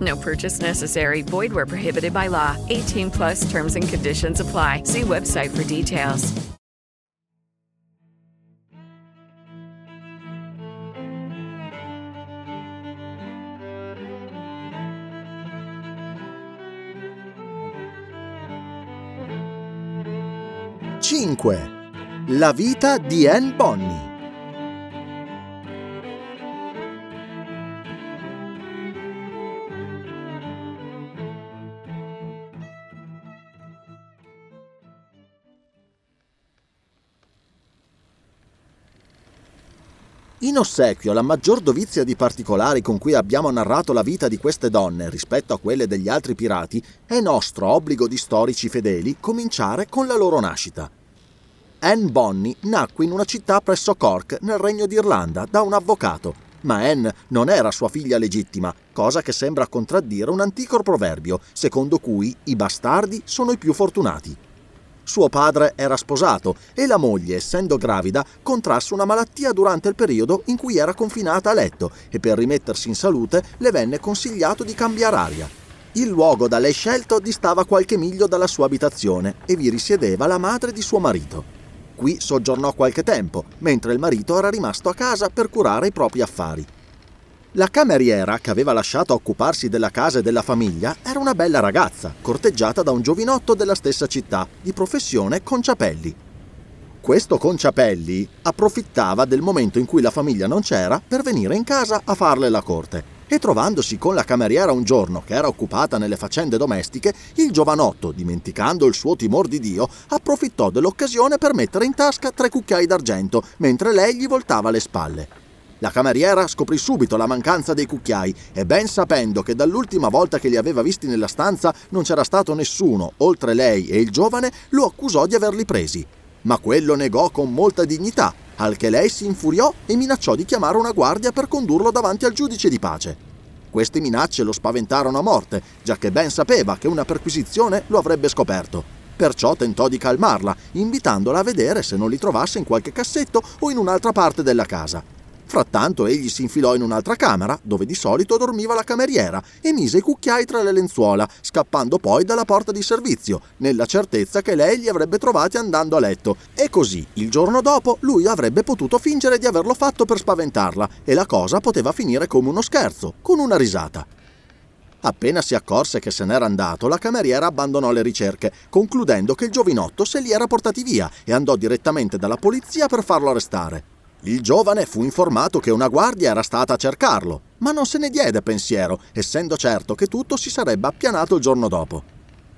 No purchase necessary. Void where prohibited by law. 18 plus terms and conditions apply. See website for details. Cinque. La vita di Anne Bonny. In ossequio alla maggior dovizia di particolari con cui abbiamo narrato la vita di queste donne rispetto a quelle degli altri pirati, è nostro obbligo di storici fedeli cominciare con la loro nascita. Anne Bonny nacque in una città presso Cork, nel Regno d'Irlanda, da un avvocato, ma Anne non era sua figlia legittima, cosa che sembra contraddire un antico proverbio, secondo cui i bastardi sono i più fortunati. Suo padre era sposato e la moglie, essendo gravida, contrasse una malattia durante il periodo in cui era confinata a letto e per rimettersi in salute le venne consigliato di cambiare aria. Il luogo da lei scelto distava qualche miglio dalla sua abitazione e vi risiedeva la madre di suo marito. Qui soggiornò qualche tempo, mentre il marito era rimasto a casa per curare i propri affari. La cameriera, che aveva lasciato occuparsi della casa e della famiglia, era una bella ragazza, corteggiata da un giovinotto della stessa città, di professione Conciapelli. Questo Conciapelli approfittava del momento in cui la famiglia non c'era per venire in casa a farle la corte. E trovandosi con la cameriera un giorno che era occupata nelle faccende domestiche, il giovanotto, dimenticando il suo timor di Dio, approfittò dell'occasione per mettere in tasca tre cucchiai d'argento, mentre lei gli voltava le spalle. La cameriera scoprì subito la mancanza dei cucchiai e ben sapendo che dall'ultima volta che li aveva visti nella stanza non c'era stato nessuno, oltre lei e il giovane, lo accusò di averli presi. Ma quello negò con molta dignità, al che lei si infuriò e minacciò di chiamare una guardia per condurlo davanti al giudice di pace. Queste minacce lo spaventarono a morte, giacché ben sapeva che una perquisizione lo avrebbe scoperto. Perciò tentò di calmarla, invitandola a vedere se non li trovasse in qualche cassetto o in un'altra parte della casa. Frattanto egli si infilò in un'altra camera, dove di solito dormiva la cameriera, e mise i cucchiai tra le lenzuola, scappando poi dalla porta di servizio, nella certezza che lei li avrebbe trovati andando a letto. E così, il giorno dopo, lui avrebbe potuto fingere di averlo fatto per spaventarla, e la cosa poteva finire come uno scherzo, con una risata. Appena si accorse che se n'era andato, la cameriera abbandonò le ricerche, concludendo che il giovinotto se li era portati via e andò direttamente dalla polizia per farlo arrestare. Il giovane fu informato che una guardia era stata a cercarlo, ma non se ne diede pensiero, essendo certo che tutto si sarebbe appianato il giorno dopo.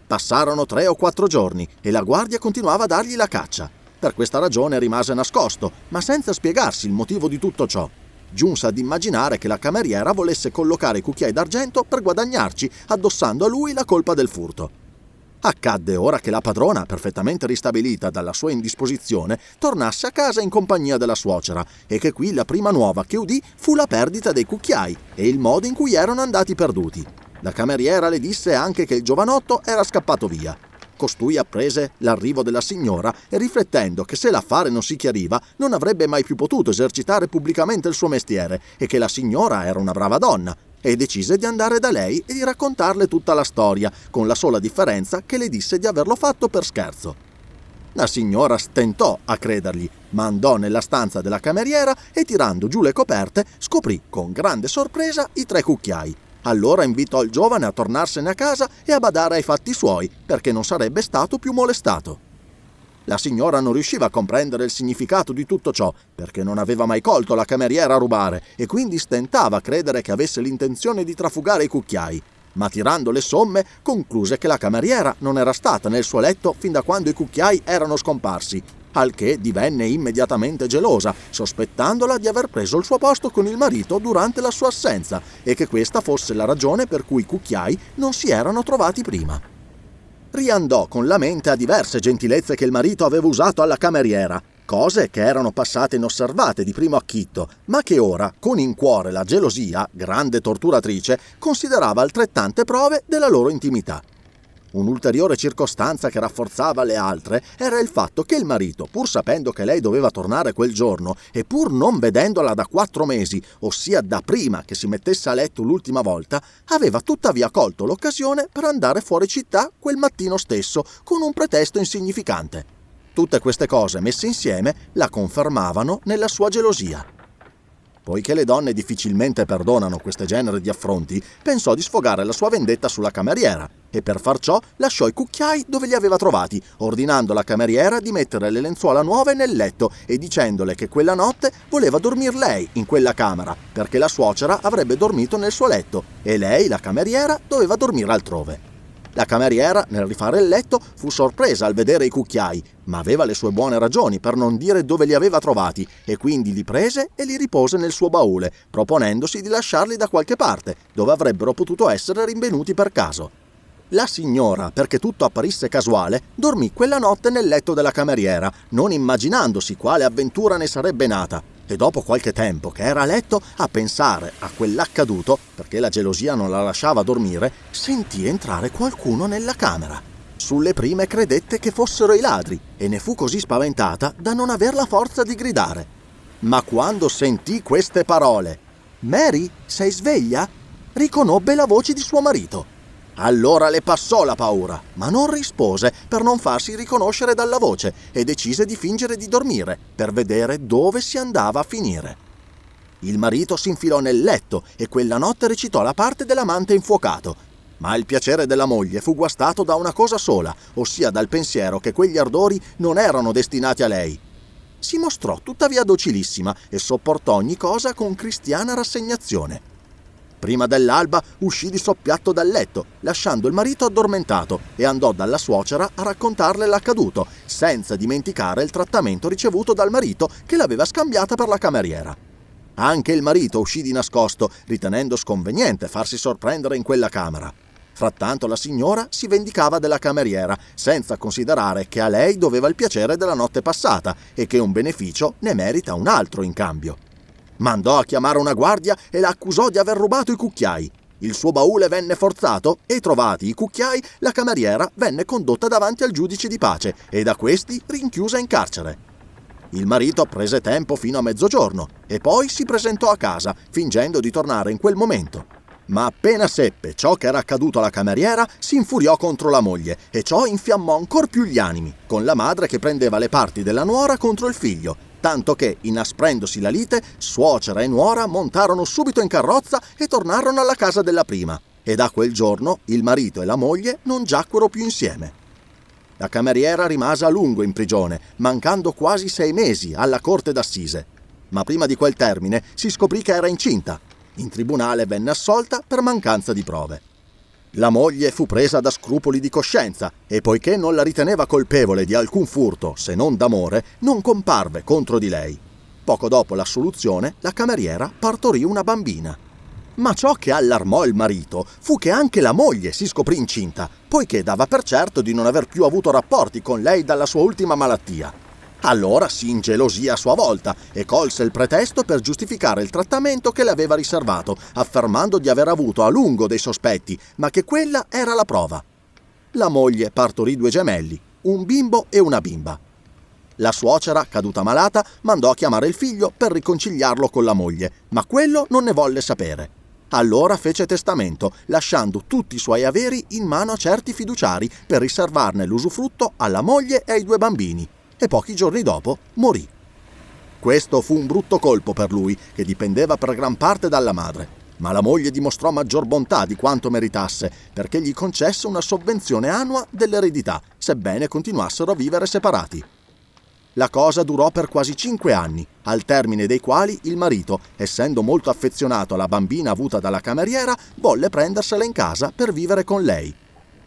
Passarono tre o quattro giorni e la guardia continuava a dargli la caccia. Per questa ragione rimase nascosto, ma senza spiegarsi il motivo di tutto ciò. Giunse ad immaginare che la cameriera volesse collocare i cucchiai d'argento per guadagnarci, addossando a lui la colpa del furto. Accadde ora che la padrona, perfettamente ristabilita dalla sua indisposizione, tornasse a casa in compagnia della suocera e che qui la prima nuova che udì fu la perdita dei cucchiai e il modo in cui erano andati perduti. La cameriera le disse anche che il giovanotto era scappato via. Costui apprese l'arrivo della signora e riflettendo che se l'affare non si chiariva non avrebbe mai più potuto esercitare pubblicamente il suo mestiere e che la signora era una brava donna e decise di andare da lei e di raccontarle tutta la storia, con la sola differenza che le disse di averlo fatto per scherzo. La signora stentò a credergli, ma andò nella stanza della cameriera e tirando giù le coperte scoprì con grande sorpresa i tre cucchiai. Allora invitò il giovane a tornarsene a casa e a badare ai fatti suoi, perché non sarebbe stato più molestato. La signora non riusciva a comprendere il significato di tutto ciò, perché non aveva mai colto la cameriera a rubare e quindi stentava a credere che avesse l'intenzione di trafugare i cucchiai. Ma tirando le somme, concluse che la cameriera non era stata nel suo letto fin da quando i cucchiai erano scomparsi, al che divenne immediatamente gelosa, sospettandola di aver preso il suo posto con il marito durante la sua assenza e che questa fosse la ragione per cui i cucchiai non si erano trovati prima riandò con la mente a diverse gentilezze che il marito aveva usato alla cameriera, cose che erano passate inosservate di primo acchitto, ma che ora, con in cuore la gelosia, grande torturatrice, considerava altrettante prove della loro intimità. Un'ulteriore circostanza che rafforzava le altre era il fatto che il marito, pur sapendo che lei doveva tornare quel giorno e pur non vedendola da quattro mesi, ossia da prima che si mettesse a letto l'ultima volta, aveva tuttavia colto l'occasione per andare fuori città quel mattino stesso con un pretesto insignificante. Tutte queste cose messe insieme la confermavano nella sua gelosia. Poiché le donne difficilmente perdonano questo genere di affronti, pensò di sfogare la sua vendetta sulla cameriera e per far ciò lasciò i cucchiai dove li aveva trovati, ordinando alla cameriera di mettere le lenzuola nuove nel letto e dicendole che quella notte voleva dormir lei in quella camera, perché la suocera avrebbe dormito nel suo letto e lei, la cameriera, doveva dormire altrove. La cameriera, nel rifare il letto, fu sorpresa al vedere i cucchiai, ma aveva le sue buone ragioni per non dire dove li aveva trovati e quindi li prese e li ripose nel suo baule, proponendosi di lasciarli da qualche parte, dove avrebbero potuto essere rinvenuti per caso. La signora, perché tutto apparisse casuale, dormì quella notte nel letto della cameriera, non immaginandosi quale avventura ne sarebbe nata, e dopo qualche tempo che era a letto a pensare a quell'accaduto, perché la gelosia non la lasciava dormire, sentì entrare qualcuno nella camera. Sulle prime credette che fossero i ladri e ne fu così spaventata da non aver la forza di gridare. Ma quando sentì queste parole, Mary, sei sveglia? riconobbe la voce di suo marito allora le passò la paura, ma non rispose per non farsi riconoscere dalla voce e decise di fingere di dormire per vedere dove si andava a finire. Il marito si infilò nel letto e quella notte recitò la parte dell'amante infuocato, ma il piacere della moglie fu guastato da una cosa sola, ossia dal pensiero che quegli ardori non erano destinati a lei. Si mostrò tuttavia docilissima e sopportò ogni cosa con cristiana rassegnazione. Prima dell'alba uscì di soppiatto dal letto, lasciando il marito addormentato, e andò dalla suocera a raccontarle l'accaduto, senza dimenticare il trattamento ricevuto dal marito che l'aveva scambiata per la cameriera. Anche il marito uscì di nascosto, ritenendo sconveniente farsi sorprendere in quella camera. Frattanto la signora si vendicava della cameriera, senza considerare che a lei doveva il piacere della notte passata e che un beneficio ne merita un altro in cambio. Mandò a chiamare una guardia e la accusò di aver rubato i cucchiai. Il suo baule venne forzato e trovati i cucchiai, la cameriera venne condotta davanti al giudice di pace e da questi rinchiusa in carcere. Il marito prese tempo fino a mezzogiorno e poi si presentò a casa, fingendo di tornare in quel momento. Ma appena seppe ciò che era accaduto alla cameriera, si infuriò contro la moglie e ciò infiammò ancor più gli animi, con la madre che prendeva le parti della nuora contro il figlio tanto che, inasprendosi la lite, suocera e nuora montarono subito in carrozza e tornarono alla casa della prima, e da quel giorno il marito e la moglie non giacquero più insieme. La cameriera rimase a lungo in prigione, mancando quasi sei mesi alla corte d'assise. Ma prima di quel termine si scoprì che era incinta. In tribunale venne assolta per mancanza di prove. La moglie fu presa da scrupoli di coscienza e poiché non la riteneva colpevole di alcun furto se non d'amore, non comparve contro di lei. Poco dopo l'assoluzione, la cameriera partorì una bambina. Ma ciò che allarmò il marito fu che anche la moglie si scoprì incinta, poiché dava per certo di non aver più avuto rapporti con lei dalla sua ultima malattia. Allora si ingelosì a sua volta e colse il pretesto per giustificare il trattamento che le aveva riservato, affermando di aver avuto a lungo dei sospetti, ma che quella era la prova. La moglie partorì due gemelli, un bimbo e una bimba. La suocera, caduta malata, mandò a chiamare il figlio per riconciliarlo con la moglie, ma quello non ne volle sapere. Allora fece testamento, lasciando tutti i suoi averi in mano a certi fiduciari per riservarne l'usufrutto alla moglie e ai due bambini, e pochi giorni dopo morì. Questo fu un brutto colpo per lui, che dipendeva per gran parte dalla madre, ma la moglie dimostrò maggior bontà di quanto meritasse, perché gli concesse una sovvenzione annua dell'eredità sebbene continuassero a vivere separati. La cosa durò per quasi cinque anni, al termine dei quali il marito, essendo molto affezionato alla bambina avuta dalla cameriera, volle prendersela in casa per vivere con lei.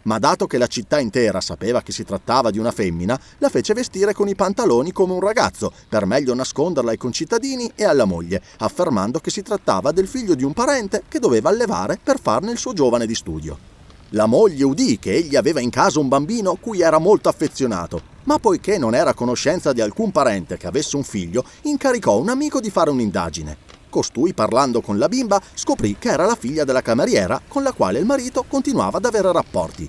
Ma dato che la città intera sapeva che si trattava di una femmina, la fece vestire con i pantaloni come un ragazzo, per meglio nasconderla ai concittadini e alla moglie, affermando che si trattava del figlio di un parente che doveva allevare per farne il suo giovane di studio. La moglie udì che egli aveva in casa un bambino cui era molto affezionato ma poiché non era a conoscenza di alcun parente che avesse un figlio, incaricò un amico di fare un'indagine. Costui, parlando con la bimba, scoprì che era la figlia della cameriera con la quale il marito continuava ad avere rapporti.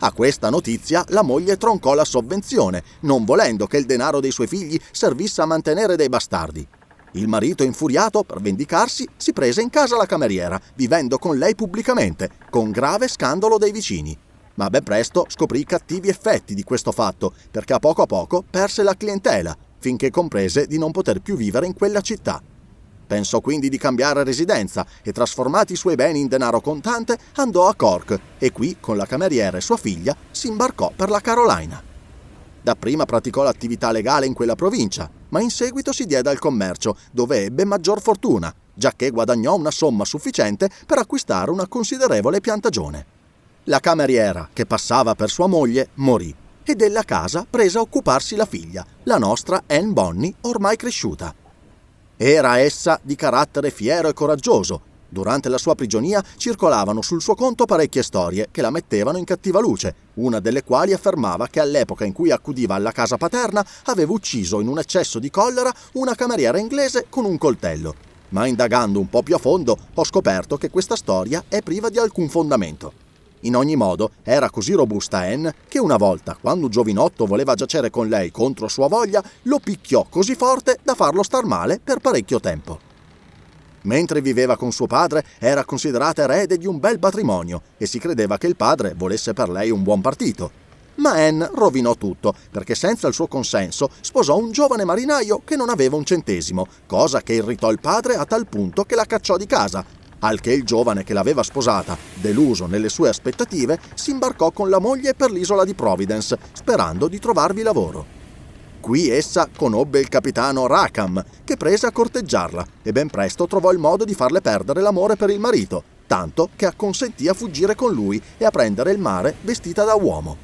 A questa notizia la moglie troncò la sovvenzione, non volendo che il denaro dei suoi figli servisse a mantenere dei bastardi. Il marito, infuriato per vendicarsi, si prese in casa la cameriera, vivendo con lei pubblicamente, con grave scandalo dei vicini ma ben presto scoprì i cattivi effetti di questo fatto, perché a poco a poco perse la clientela, finché comprese di non poter più vivere in quella città. Pensò quindi di cambiare residenza e trasformati i suoi beni in denaro contante andò a Cork e qui, con la cameriera e sua figlia, si imbarcò per la Carolina. Dapprima praticò l'attività legale in quella provincia, ma in seguito si diede al commercio, dove ebbe maggior fortuna, giacché guadagnò una somma sufficiente per acquistare una considerevole piantagione. La cameriera, che passava per sua moglie, morì e della casa prese a occuparsi la figlia, la nostra Anne Bonny, ormai cresciuta. Era essa di carattere fiero e coraggioso. Durante la sua prigionia circolavano sul suo conto parecchie storie che la mettevano in cattiva luce, una delle quali affermava che all'epoca in cui accudiva alla casa paterna aveva ucciso in un eccesso di collera una cameriera inglese con un coltello. Ma indagando un po' più a fondo ho scoperto che questa storia è priva di alcun fondamento. In ogni modo, era così robusta Anne che una volta, quando giovinotto voleva giacere con lei contro sua voglia, lo picchiò così forte da farlo star male per parecchio tempo. Mentre viveva con suo padre, era considerata erede di un bel patrimonio e si credeva che il padre volesse per lei un buon partito. Ma Anne rovinò tutto, perché senza il suo consenso sposò un giovane marinaio che non aveva un centesimo, cosa che irritò il padre a tal punto che la cacciò di casa al che il giovane che l'aveva sposata, deluso nelle sue aspettative, si imbarcò con la moglie per l'isola di Providence, sperando di trovarvi lavoro. Qui essa conobbe il capitano Rackham, che prese a corteggiarla e ben presto trovò il modo di farle perdere l'amore per il marito, tanto che acconsentì a fuggire con lui e a prendere il mare vestita da uomo.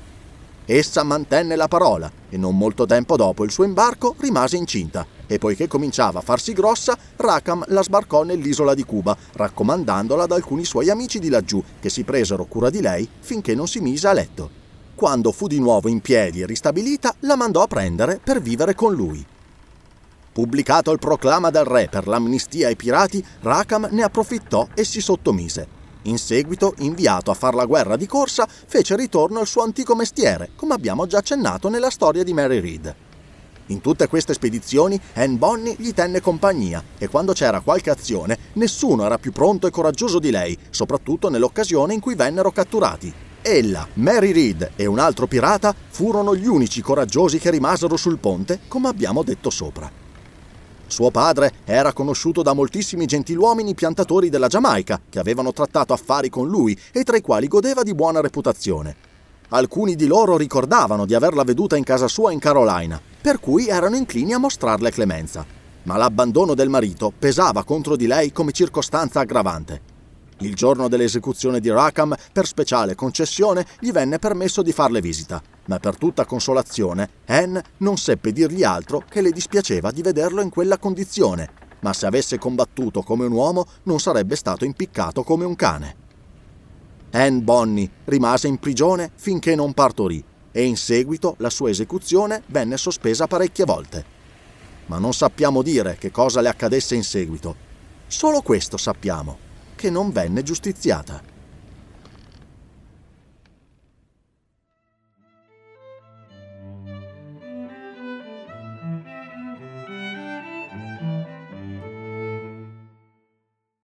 Essa mantenne la parola e non molto tempo dopo il suo imbarco rimase incinta e poiché cominciava a farsi grossa, Rackham la sbarcò nell'isola di Cuba, raccomandandola ad alcuni suoi amici di laggiù, che si presero cura di lei finché non si mise a letto. Quando fu di nuovo in piedi e ristabilita, la mandò a prendere per vivere con lui. Pubblicato il proclama del re per l'amnistia ai pirati, Rackham ne approfittò e si sottomise. In seguito, inviato a far la guerra di corsa, fece ritorno al suo antico mestiere, come abbiamo già accennato nella storia di Mary Read. In tutte queste spedizioni Anne Bonny gli tenne compagnia e quando c'era qualche azione nessuno era più pronto e coraggioso di lei, soprattutto nell'occasione in cui vennero catturati. Ella, Mary Read e un altro pirata furono gli unici coraggiosi che rimasero sul ponte, come abbiamo detto sopra. Suo padre era conosciuto da moltissimi gentiluomini piantatori della Giamaica che avevano trattato affari con lui e tra i quali godeva di buona reputazione. Alcuni di loro ricordavano di averla veduta in casa sua in Carolina, per cui erano inclini a mostrarle clemenza. Ma l'abbandono del marito pesava contro di lei come circostanza aggravante. Il giorno dell'esecuzione di Rackham, per speciale concessione, gli venne permesso di farle visita, ma per tutta consolazione Anne non seppe dirgli altro che le dispiaceva di vederlo in quella condizione, ma se avesse combattuto come un uomo non sarebbe stato impiccato come un cane. Anne Bonny rimase in prigione finché non partorì e in seguito la sua esecuzione venne sospesa parecchie volte. Ma non sappiamo dire che cosa le accadesse in seguito. Solo questo sappiamo, che non venne giustiziata.